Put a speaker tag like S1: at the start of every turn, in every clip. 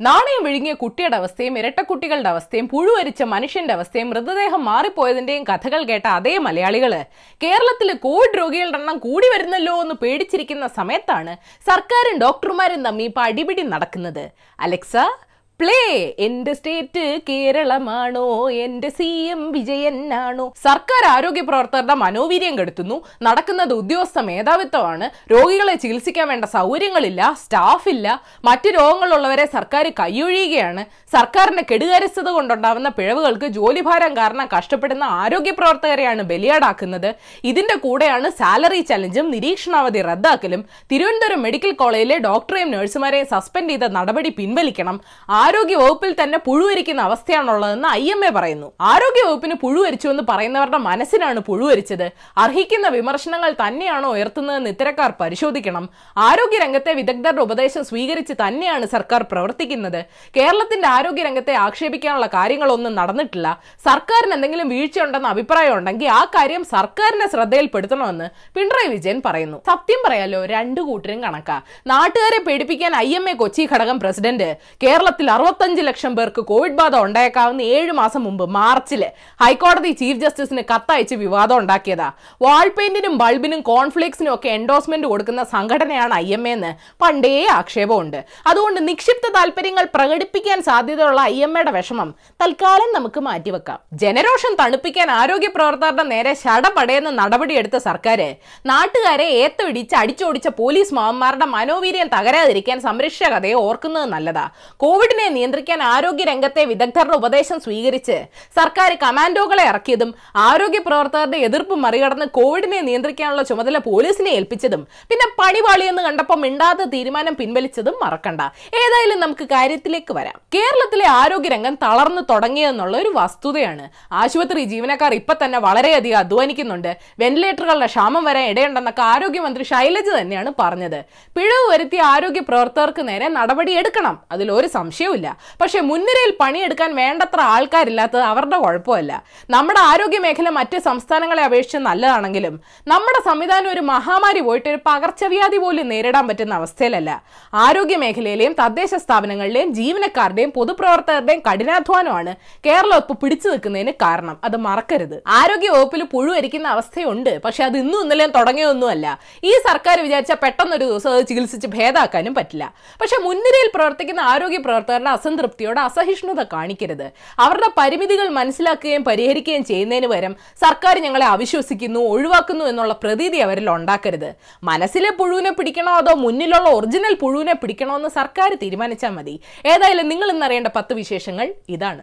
S1: നാണയം വിഴുങ്ങിയ കുട്ടിയുടെ അവസ്ഥയും ഇരട്ടക്കുട്ടികളുടെ അവസ്ഥയും പുഴുവരിച്ച മനുഷ്യന്റെ അവസ്ഥയും മൃതദേഹം മാറിപ്പോയതിന്റെയും കഥകൾ കേട്ട അതേ മലയാളികൾ കേരളത്തിൽ കോവിഡ് രോഗികളുടെ എണ്ണം കൂടി വരുന്നല്ലോ എന്ന് പേടിച്ചിരിക്കുന്ന സമയത്താണ് സർക്കാരും ഡോക്ടർമാരും തമ്മിൽ ഇപ്പൊ അടിപിടി നടക്കുന്നത്. അലക്സ പ്ലേ എന്റെ സ്റ്റേറ്റ് കേരളമാണോ? എന്റെ സി എം വിജയനാണോ സർക്കാർ ആരോഗ്യ പ്രവർത്തകരുടെ മനോവീര്യം കെടുത്തുന്നു. നടക്കുന്നത് ഉദ്യോഗസ്ഥ മേധാവിത്വമാണ്. രോഗികളെ ചികിത്സിക്കാൻ വേണ്ട സൗകര്യങ്ങളില്ല സ്റ്റാഫില്ല മറ്റു രോഗങ്ങളുള്ളവരെ സർക്കാർ കൈയൊഴിയുകയാണ്. സർക്കാരിന്റെ കെടുകാര്യസ്ഥത കൊണ്ടുണ്ടാവുന്ന പിഴവുകൾക്ക് ജോലിഭാരം കാരണം കഷ്ടപ്പെടുന്ന ആരോഗ്യ പ്രവർത്തകരെയാണ് ബലിയാടാക്കുന്നത്. ഇതിന്റെ കൂടെയാണ് സാലറി ചലഞ്ചും നിരീക്ഷണാവധി റദ്ദാക്കലും. തിരുവനന്തപുരം മെഡിക്കൽ കോളേജിലെ ഡോക്ടറെയും നഴ്സുമാരെയും സസ്പെൻഡ് ചെയ്ത നടപടി പിൻവലിക്കണം. ആരോഗ്യ വകുപ്പിൽ തന്നെ പുഴുവരിക്കുന്ന അവസ്ഥയാണുള്ളതെന്ന് ഐ എം എ പറയുന്നു. ആരോഗ്യ വകുപ്പിന് പുഴുവരിച്ചു എന്ന് പറയുന്നവരുടെ മനസ്സിനാണ് പുഴുവരിച്ചത്. അർഹിക്കുന്ന വിമർശനങ്ങൾ തന്നെയാണോ ഉയർത്തുന്നതെന്ന് ഇത്തരക്കാർ പരിശോധിക്കണം. ആരോഗ്യ രംഗത്തെ വിദഗ്ധരുടെ ഉപദേശം സ്വീകരിച്ച് തന്നെയാണ് സർക്കാർ പ്രവർത്തിക്കുന്നത്. കേരളത്തിന്റെ ആരോഗ്യ രംഗത്തെ ആക്ഷേപിക്കാനുള്ള കാര്യങ്ങളൊന്നും നടന്നിട്ടില്ല. സർക്കാരിന് എന്തെങ്കിലും വീഴ്ചയുണ്ടെന്ന അഭിപ്രായം ഉണ്ടെങ്കിൽ ആ കാര്യം സർക്കാരിനെ ശ്രദ്ധയിൽപ്പെടുത്തണമെന്ന് പിണറായി വിജയൻ പറയുന്നു. സത്യം പറയാലോ രണ്ടു കൂട്ടരും കണക്കാ. നാട്ടുകാരെ പേടിപ്പിക്കാൻ ഐ എം എ കൊച്ചി ഘടകം പ്രസിഡന്റ്. കേരളത്തിൽ അറുപത്തഞ്ച് ലക്ഷം പേർക്ക് കോവിഡ് ബാധ ഉണ്ടായേക്കാവുന്ന ഏഴ് മാസം മുമ്പ് മാർച്ചിൽ ഹൈക്കോടതി ചീഫ് ജസ്റ്റിസിന് കത്തയച്ച് വിവാദം ഉണ്ടാക്കിയതാ. വാൾ പെയിന്റിനും ബൾബിനും കോൺഫ്ലിക്സിനും ഒക്കെ എൻഡോസ്മെന്റ് കൊടുക്കുന്ന സംഘടനയാണ് ഐ എം എന്ന് പണ്ടേ ആക്ഷേപമുണ്ട്. അതുകൊണ്ട് നിക്ഷിപ്ത താല്പര്യങ്ങൾ പ്രകടിപ്പിക്കാൻ സാധ്യതയുള്ള ഐ എം എയുടെ വിഷമം തൽക്കാലം നമുക്ക് മാറ്റിവെക്കാം. ജനരോഷം തണുപ്പിക്കാൻ ആരോഗ്യ പ്രവർത്തകരുടെ നേരെ ശടപടയെന്ന് നടപടിയെടുത്ത സർക്കാർ നാട്ടുകാരെ ഏത്തമിടിച്ച് അടിച്ചോടിച്ച പോലീസ് മാവന്മാരുടെ മനോവീര്യം തകരാതിരിക്കാൻ സംരക്ഷിച്ച കഥയെ ഓർക്കുന്നത് നല്ലതാ. കോവിഡിനെ നിയന്ത്രിക്കാൻ ആരോഗ്യ രംഗത്തെ വിദഗ്ധരുടെ ഉപദേശം സ്വീകരിച്ച് സർക്കാർ കമാൻഡോകളെ ഇറക്കിയതും ആരോഗ്യ പ്രവർത്തകരുടെ എതിർപ്പ് മറികടന്ന് കോവിഡിനെ നിയന്ത്രിക്കാനുള്ള ചുമതല പോലീസിനെ ഏൽപ്പിച്ചതും പിന്നെ പണിപാളിയെന്ന് കണ്ടപ്പോൾ മിണ്ടാത്ത തീരുമാനം പിൻവലിച്ചതും മറക്കണ്ട. ഏതായാലും നമുക്ക് കാര്യത്തിലേക്ക് വരാം. കേരളത്തിലെ ആരോഗ്യരംഗം തളർന്നു തുടങ്ങിയെന്നുള്ള ഒരു വസ്തുതയാണ്. ആശുപത്രി ജീവനക്കാർ ഇപ്പൊ തന്നെ വളരെയധികം അധ്വാനിക്കുന്നുണ്ട്. വെന്റിലേറ്ററുകളുടെ ക്ഷാമം വരാൻ ഇടയുണ്ടെന്നൊക്കെ ആരോഗ്യമന്ത്രി ശൈലജ തന്നെയാണ് പറഞ്ഞത്. പിഴവ് വരുത്തിയ ആരോഗ്യ പ്രവർത്തകർക്ക് നേരെ നടപടി എടുക്കണം. അതിൽ ഒരു സംശയവുമില്ല പക്ഷെ മുൻനിരയിൽ പണിയെടുക്കാൻ വേണ്ടത്ര ആൾക്കാരില്ലാത്തത് അവരുടെ കുഴപ്പമല്ല. നമ്മുടെ ആരോഗ്യ മേഖല മറ്റ് സംസ്ഥാനങ്ങളെ അപേക്ഷിച്ച് നല്ലതാണെങ്കിലും നമ്മുടെ സംവിധാനം ഒരു മഹാമാരി പോയിട്ട് ഒരു പകർച്ചവ്യാധി പോലും നേരിടാൻ പറ്റുന്ന അവസ്ഥയിലല്ല. ആരോഗ്യ മേഖലയിലെയും തദ്ദേശ സ്ഥാപനങ്ങളിലെയും ജീവനക്കാരുടെയും പൊതുപ്രവർത്തകരുടെയും കഠിനാധ്വാനമാണ് കേരളം ഇപ്പോൾ പിടിച്ചു നിൽക്കുന്നതിന് കാരണം. അത് മറക്കരുത്. ആരോഗ്യ വകുപ്പിൽ പുഴുവരിക്കുന്ന അവസ്ഥയുണ്ട്. പക്ഷെ അത് ഇന്നും ഇന്നലെയും തുടങ്ങിയൊന്നുമല്ല ഈ സർക്കാർ വിചാരിച്ച പെട്ടെന്നൊരു ദിവസം അത് ചികിത്സിച്ച് ഭേദാക്കാനും പറ്റില്ല. പക്ഷെ മുൻനിരയിൽ പ്രവർത്തിക്കുന്ന ആരോഗ്യ പ്രവർത്തകരുടെ അസംതൃപ്തിയോട് അസഹിഷ്ണുത കാണിക്കരുത്. അവരുടെ പരിമിതികൾ മനസ്സിലാക്കുകയും പരിഹരിക്കുകയും ചെയ്യുന്നതിന് പകരം സർക്കാർ ഞങ്ങളെ അവിശ്വസിക്കുന്നു ഒഴിവാക്കുന്നു എന്നുള്ള പ്രതീതി അവരിൽ ഉണ്ടാക്കരുത്. മനസ്സിലെ പുഴുവിനെ പിടിക്കണോ അതോ മുന്നിലുള്ള ഒറിജിനൽ പുഴുവിനെ പിടിക്കണോ എന്ന് സർക്കാർ തീരുമാനിച്ചാൽ മതി. ഏതായാലും നിങ്ങൾ ഇന്നറിയേണ്ട പത്ത് വിശേഷങ്ങൾ ഇതാണ്.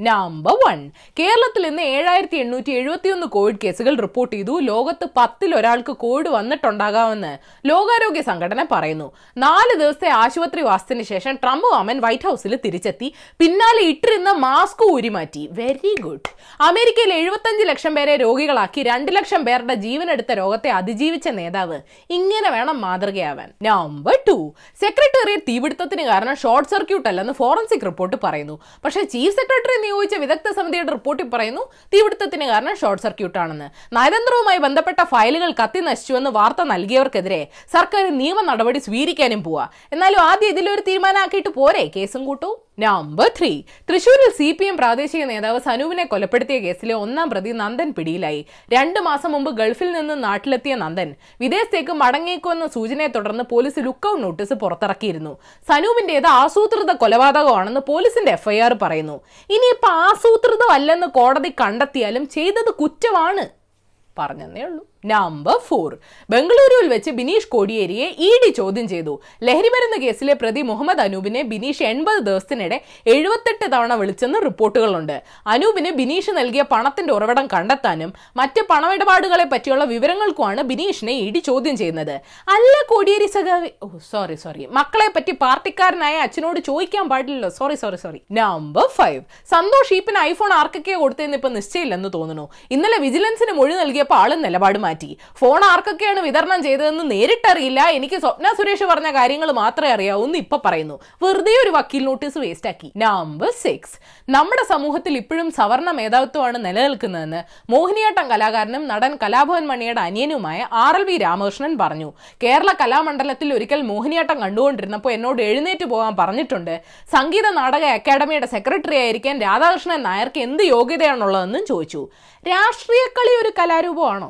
S1: നമ്പർ വൺ കേരളത്തിൽ ഇന്ന് ഏഴായിരത്തി എണ്ണൂറ്റി എഴുപത്തിയൊന്ന് കോവിഡ് കേസുകൾ റിപ്പോർട്ട് ചെയ്തു. ലോകത്ത് പത്തിൽ ഒരാൾക്ക് കോവിഡ് വന്നിട്ടുണ്ടാകാമെന്ന് ലോകാരോഗ്യ സംഘടന പറയുന്നു. നാല് ദിവസത്തെ ആശുപത്രി വാസത്തിന് ശേഷം ട്രംപ് മാമൻ വൈറ്റ് ഹൗസിൽ തിരിച്ചെത്തി. പിന്നാലെ ഇട്ടിരുന്ന മാസ്ക് ഊരിമാറ്റി. വെരി ഗുഡ് അമേരിക്കയിൽ എഴുപത്തഞ്ച് ലക്ഷം പേരെ രോഗികളാക്കി രണ്ട് ലക്ഷം പേരുടെ ജീവനെടുത്ത രോഗത്തെ അതിജീവിച്ച നേതാവ്. ഇങ്ങനെ വേണം മാതൃകയാവാൻ. നമ്പർ ടു സെക്രട്ടേറിയറ്റ് തീപിടുത്തത്തിന് കാരണം ഷോർട്ട് സർക്യൂട്ട് അല്ലെന്ന് ഫോറൻസിക് റിപ്പോർട്ട് പറയുന്നു. പക്ഷേ ചീഫ് സെക്രട്ടറി നിയോഗിച്ച വിദഗ്ധ സമിതിയുടെ റിപ്പോർട്ടിൽ പറയുന്നു തീപിടുത്തത്തിന് കാരണം ഷോർട്ട് സർക്യൂട്ട് ആണെന്ന് നയതന്ത്രവുമായി ബന്ധപ്പെട്ട ഫയലുകൾ കത്തി നശിച്ചുവെന്ന് വാർത്ത നൽകിയവർക്കെതിരെ സർക്കാർ നിയമ നടപടി സ്വീകരിക്കാനും പോവാ. എന്നാലും ആദ്യം ഇതിലൊരു തീരുമാനമാക്കിയിട്ട് പോരെ കേസും കൂട്ടൂ. നമ്പർ ത്രീ തൃശൂരിൽ സി പി എം പ്രാദേശിക നേതാവ് സനുവിനെ കൊലപ്പെടുത്തിയ കേസിലെ ഒന്നാം പ്രതി നന്ദൻ പിടിയിലായി. രണ്ട് മാസം മുമ്പ് ഗൾഫിൽ നിന്ന് നാട്ടിലെത്തിയ നന്ദൻ. വിദേശത്തേക്ക് മടങ്ങിയേക്കുമെന്ന സൂചനയെ തുടർന്ന് പോലീസ് ലുക്കൌട്ട് നോട്ടീസ് പുറത്തിറക്കിയിരുന്നു. സനൂപിന്റേത് ആസൂത്രിത കൊലപാതകമാണെന്ന് പോലീസിന്റെ എഫ്ഐആർ പറയുന്നു. ഇനിയിപ്പോ ആസൂത്രിതമല്ലെന്ന് കോടതി കണ്ടെത്തിയാലും ചെയ്തത് കുറ്റമാണ് പറഞ്ഞെന്നേ ഉള്ളൂ. നമ്പർ ഫോർ ബംഗളൂരുവിൽ വെച്ച് ബിനീഷ് കോടിയേരിയെ ഇ ഡി ചോദ്യം ചെയ്തു. ലഹരിമരുന്ന് കേസിലെ പ്രതി മുഹമ്മദ് അനൂപിനെ ബിനീഷ് എൺപത് ദിവസത്തിനിടെ എഴുപത്തെട്ട് തവണ വിളിച്ചെന്ന് റിപ്പോർട്ടുകളുണ്ട്. അനൂപിന് ബിനീഷ് നൽകിയ പണത്തിന്റെ ഉറവിടം കണ്ടെത്താനും മറ്റ് പണമിടപാടുകളെ പറ്റിയുള്ള വിവരങ്ങൾക്കുമാണ് ബിനീഷിനെ ഇ ഡി ചോദ്യം ചെയ്യുന്നത്. അല്ല കോടിയേരി സഖാവി ഓ സോറി സോറി മക്കളെ പറ്റി പാർട്ടിക്കാരനായ അച്ഛനോട് ചോദിക്കാൻ പാടില്ലല്ലോ. Sorry sorry sorry number five Santosh ഈപ്പിന് iPhone ആർക്കൊക്കെ കൊടുത്തതെന്ന് ഇപ്പൊ നിശ്ചയില്ലെന്ന് തോന്നുന്നു. ഇന്നലെ വിജിലൻസിന് മൊഴി നൽകിയപ്പോൾ ആളും നിലപാട് മാറ്റി. ഫോൺ ആർക്കൊക്കെയാണ് വിതരണം ചെയ്തതെന്ന് നേരിട്ടറിയില്ല. എനിക്ക് സ്വപ്ന സുരേഷ് പറഞ്ഞ കാര്യങ്ങൾ മാത്രമേ അറിയാവൂ എന്ന് ഇപ്പൊ പറയുന്നു. വെറുതെ ഒരു വക്കീൽ നോട്ടീസ് വേസ്റ്റ് ആക്കി. നമ്പർ സിക്സ് നമ്മുടെ സമൂഹത്തിൽ ഇപ്പോഴും സവർണ മേധാവിത്വമാണ് നിലനിൽക്കുന്നതെന്ന് മോഹിനിയാട്ടം കലാകാരനും നടൻ കലാഭവൻ മണിയുടെ അനിയനുമായ ആർ എൽ വി രാമകൃഷ്ണൻ പറഞ്ഞു. കേരള കലാമണ്ഡലത്തിൽ ഒരിക്കൽ മോഹിനിയാട്ടം കണ്ടുകൊണ്ടിരുന്നപ്പോൾ എന്നോട് എഴുന്നേറ്റ് പോകാൻ പറഞ്ഞിട്ടുണ്ട്. സംഗീത നാടക അക്കാദമിയുടെ സെക്രട്ടറി ആയിരിക്കാൻ രാധാകൃഷ്ണൻ നായർക്ക് എന്ത് യോഗ്യതയാണുള്ളതെന്നും ചോദിച്ചു. രാഷ്ട്രീയ കളി ഒരു കലാരൂപമാണോ?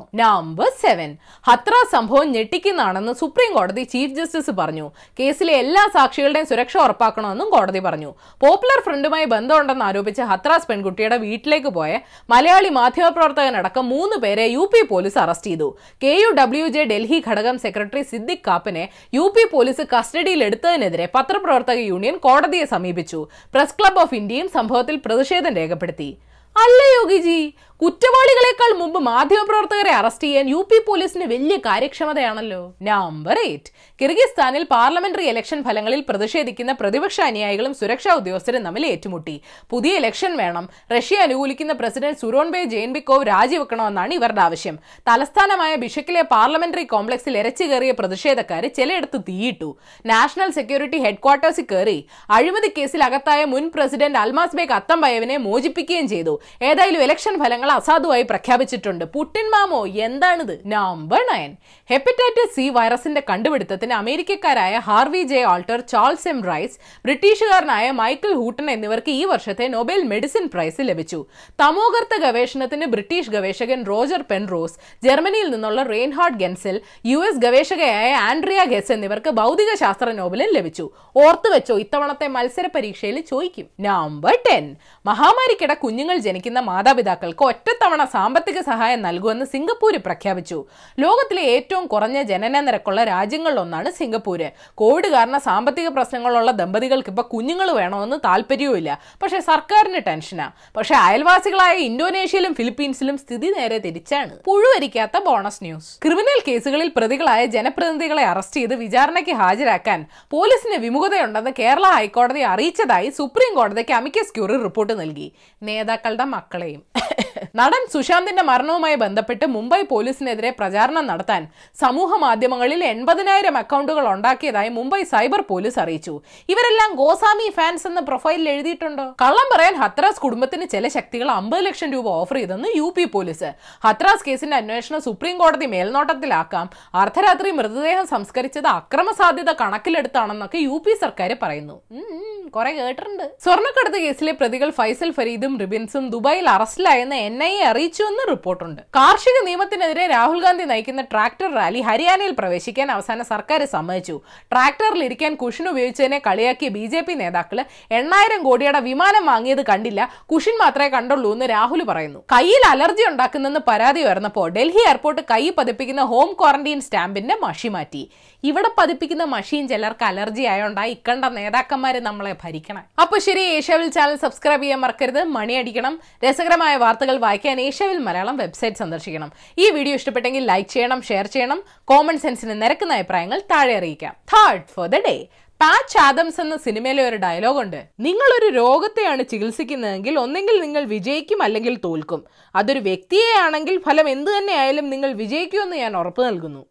S1: നമ്പർ സെവൻ ഹത്ര സംഭവം ഞെട്ടിക്കുന്നതാണെന്ന് സുപ്രീം കോടതി ചീഫ് ജസ്റ്റിസ് പറഞ്ഞു. കേസിലെ എല്ലാ സാക്ഷികളുടെയും സുരക്ഷ ഉറപ്പാക്കണമെന്നും കോടതി പറഞ്ഞു. പോപ്പുലർ ഫ്രണ്ടുമായി ബന്ധമുണ്ടെന്ന് ആരോപിച്ച് ഹത്രാസ് പെൺകുട്ടിയുടെ വീട്ടിലേക്ക് പോയ മലയാളി മാധ്യമപ്രവർത്തകനടക്കം മൂന്ന് പേരെ യു പി പോലീസ് അറസ്റ്റ് ചെയ്തു. K U W J Delhi ഘടകം സെക്രട്ടറി സിദ്ദിഖ് കാപ്പിനെ യു പി പോലീസ് കസ്റ്റഡിയിൽ എടുത്തതിനെതിരെ പത്രപ്രവർത്തക യൂണിയൻ കോടതിയെ സമീപിച്ചു. പ്രസ് ക്ലബ് ഓഫ് ഇന്ത്യയും സംഭവത്തിൽ പ്രതിഷേധം രേഖപ്പെടുത്തി. അല്ല യോഗിജി കുറ്റവാളികളെക്കാൾ മുമ്പ് മാധ്യമപ്രവർത്തകരെ അറസ്റ്റ് ചെയ്യാൻ യു പി പോലീസിന് വലിയ കാര്യക്ഷമതയാണല്ലോ. നമ്പർ എയ്റ്റ് കിർഗിസ്ഥാനിൽ പാർലമെന്ററി ഇലക്ഷൻ ഫലങ്ങളിൽ പ്രതിഷേധിക്കുന്ന പ്രതിപക്ഷ അനുയായികളും സുരക്ഷാ ഉദ്യോഗസ്ഥരും തമ്മിൽ ഏറ്റുമുട്ടി. പുതിയ ഇലക്ഷൻ വേണം. റഷ്യ അനുകൂലിക്കുന്ന പ്രസിഡന്റ് സുരോൺബേ ജെയിൻബിക്കോവ് രാജിവെക്കണമെന്നാണ് ഇവരുടെ ആവശ്യം. തലസ്ഥാനമായ ബിഷക്കിലെ പാർലമെന്ററി കോംപ്ലക്സിൽ ഇരച്ചു കയറിയ പ്രതിഷേധക്കാർ ചിലയിടത്ത് തീയിട്ടു. നാഷണൽ സെക്യൂരിറ്റി ഹെഡ്ക്വാർട്ടേഴ്സിൽ കയറി. അഴിമതി കേസിൽ അകത്തായ മുൻ പ്രസിഡന്റ് അൽമാസ് ബേഗ് അത്തംബയവിനെ മോചിപ്പിക്കുകയും ചെയ്തു. ഏതായാലും ഇലക്ഷൻ ഫലങ്ങൾ അസാധുവായി പ്രഖ്യാപിച്ചിട്ടുണ്ട്. പുട്ടിൻ മാമോ എന്താണിത്? നമ്പർ നയൻ ഹെപ്പറ്റൈറ്റിസ് സി വൈറസിന്റെ കണ്ടുപിടുത്തത്തിന് അമേരിക്കക്കാരായ Harvey J Alter Charles M Rice ബ്രിട്ടീഷുകാരനായ Michael Houghton എന്നിവർക്ക് ഈ വർഷത്തെ നൊബേൽ മെഡിസിൻ പ്രൈസ് ലഭിച്ചു. തമോഗർത്ത ഗവേഷണത്തിന് ബ്രിട്ടീഷ് ഗവേഷകൻ റോജർ പെൻറോസ് ജർമ്മനിയിൽ നിന്നുള്ള റെയിൻഹാർഡ് ഗെൻസെൽ യു എസ് ഗവേഷകയായ ആൻഡ്രിയ ഗെസ് എന്നിവർക്ക് ഭൗതിക ശാസ്ത്ര നോബലും ലഭിച്ചു. ഓർത്തു വെച്ചോ ഇത്തവണത്തെ മത്സര പരീക്ഷയിൽ ചോദിക്കും. നമ്പർ ടെൻ മഹാമാരിക്കിട കുഞ്ഞുങ്ങൾ ജനിക്കുന്ന മാതാപിതാക്കൾക്ക് ഒറ്റത്തവണ സാമ്പത്തിക സഹായം നൽകുമെന്ന് സിംഗപ്പൂര് പ്രഖ്യാപിച്ചു. ലോകത്തിലെ ഏറ്റവും കുറഞ്ഞ ജനന നിരക്കുള്ള രാജ്യങ്ങളിലൊന്നാണ് സിംഗപ്പൂര്. കോവിഡ് കാരണം സാമ്പത്തിക പ്രശ്നങ്ങളുള്ള ദമ്പതികൾക്ക് ഇപ്പൊ കുഞ്ഞുങ്ങൾ വേണമെന്ന് താല്പര്യവുമില്ല. പക്ഷെ സർക്കാരിന് ടെൻഷനാ. പക്ഷെ അയൽവാസികളായ ഇന്തോനേഷ്യയിലും ഫിലിപ്പീൻസിലും സ്ഥിതി നേരെ തിരിച്ചാണ്. പുഴുവരിക്കാത്ത ബോണസ് ന്യൂസ്. ക്രിമിനൽ കേസുകളിൽ പ്രതികളായ ജനപ്രതിനിധികളെ അറസ്റ്റ് ചെയ്ത് വിചാരണയ്ക്ക് ഹാജരാക്കാൻ പോലീസിന് വിമുഖതയുണ്ടെന്ന് കേരള ഹൈക്കോടതി അറിയിച്ചതായി സുപ്രീം കോടതിക്ക് അമിക്കസ് ക്യൂറി റിപ്പോർട്ട് നൽകി. നേതാക്കളുടെ മക്കളെയും. നടൻ സുശാന്തിന്റെ മരണവുമായി ബന്ധപ്പെട്ട് മുംബൈ പോലീസിനെതിരെ പ്രചാരണം നടത്താൻ സമൂഹ മാധ്യമങ്ങളിൽ എൺപതിനായിരം അക്കൗണ്ടുകൾ ഉണ്ടാക്കിയതായി മുംബൈ സൈബർ പോലീസ് അറിയിച്ചു. ഇവരെല്ലാം ഗോസ്വാമി ഫാൻസ് എന്ന പ്രൊഫൈലിൽ എഴുതിയിട്ടുണ്ടോ? കള്ളം പറയാൻ ഹത്രാസ് കുടുംബത്തിന് ചില ശക്തികൾ അമ്പത് ലക്ഷം രൂപ ഓഫർ ചെയ്തെന്ന് യു പി പോലീസ്. ഹത്രാസ് കേസിന്റെ അന്വേഷണം സുപ്രീം കോടതി മേൽനോട്ടത്തിലാക്കാം. അർദ്ധരാത്രി മൃതദേഹം സംസ്കരിച്ചത് അക്രമ സാധ്യത കണക്കിലെടുത്താണെന്നൊക്കെ യു പി സർക്കാർ പറയുന്നു. കേട്ടിട്ടുണ്ട്. സ്വർണക്കടത്ത് കേസിലെ പ്രതികൾ ഫൈസൽ ഫരീദും റിബിൻസും ദുബായിൽ അറസ്റ്റിലായെന്ന് എൻ ഐ എ അറിയിച്ചു എന്ന് റിപ്പോർട്ടുണ്ട്. കാർഷിക നിയമത്തിനെതിരെ രാഹുൽ ഗാന്ധി നയിക്കുന്ന ട്രാക്ടർ റാലി ഹരിയാനയിൽ പ്രവേശിക്കാൻ അവസാന സർക്കാർ സമ്മതിച്ചു. ട്രാക്ടറിൽ ഇരിക്കാൻ കുഷൻ ഉപയോഗിച്ചതിനെ കളിയാക്കിയ ബി ജെ പി നേതാക്കൾ എണ്ണായിരം കോടിയുടെ വിമാനം വാങ്ങിയത് കണ്ടില്ല. കുഷൻ മാത്രമേ കണ്ടുള്ളൂ എന്ന് രാഹുൽ പറയുന്നു. കയ്യിൽ അലർജി ഉണ്ടാക്കുന്നെന്ന് പരാതി ഉയർന്നപ്പോൾ ഡൽഹി എയർപോർട്ട് കൈ പതിപ്പിക്കുന്ന ഹോം ക്വാറന്റീൻ സ്റ്റാമ്പിന്റെ മഷി മാറ്റി. ഇവിടെ പതിപ്പിക്കുന്ന മഷീൻ ചിലർക്ക് അലർജി ആയോണ്ടാ ഇക്കണ്ട നേതാക്കന്മാര് നമ്മളെ ഭരിക്കണം. അപ്പൊ ശരി ഏഷ്യാവിൽ ചാനൽ സബ്സ്ക്രൈബ് ചെയ്യാൻ മറക്കരുത്. മണിയടിക്കണം രസകരമായ വാർത്തകൾ വായിക്കാൻ ഏഷ്യാവിൽ മലയാളം വെബ്സൈറ്റ് സന്ദർശിക്കണം. ഈ വീഡിയോ ഇഷ്ടപ്പെട്ടെങ്കിൽ ലൈക്ക് ചെയ്യണം ഷെയർ ചെയ്യണം കോമൺ സെൻസിന് നിരക്കുന്ന അഭിപ്രായങ്ങൾ താഴെ അറിയിക്കാം. Third for the day Patch Adams എന്ന സിനിമയിലെ ഒരു ഡയലോഗ് ഉണ്ട്. നിങ്ങൾ ഒരു രോഗത്തെയാണ് ചികിത്സിക്കുന്നതെങ്കിൽ ഒന്നെങ്കിൽ നിങ്ങൾ വിജയിക്കും അല്ലെങ്കിൽ തോൽക്കും. അതൊരു വ്യക്തിയെ ആണെങ്കിൽ ഫലം എന്തു തന്നെയായാലും നിങ്ങൾ വിജയിക്കുമെന്ന് ഞാൻ ഉറപ്പ് നൽകുന്നു.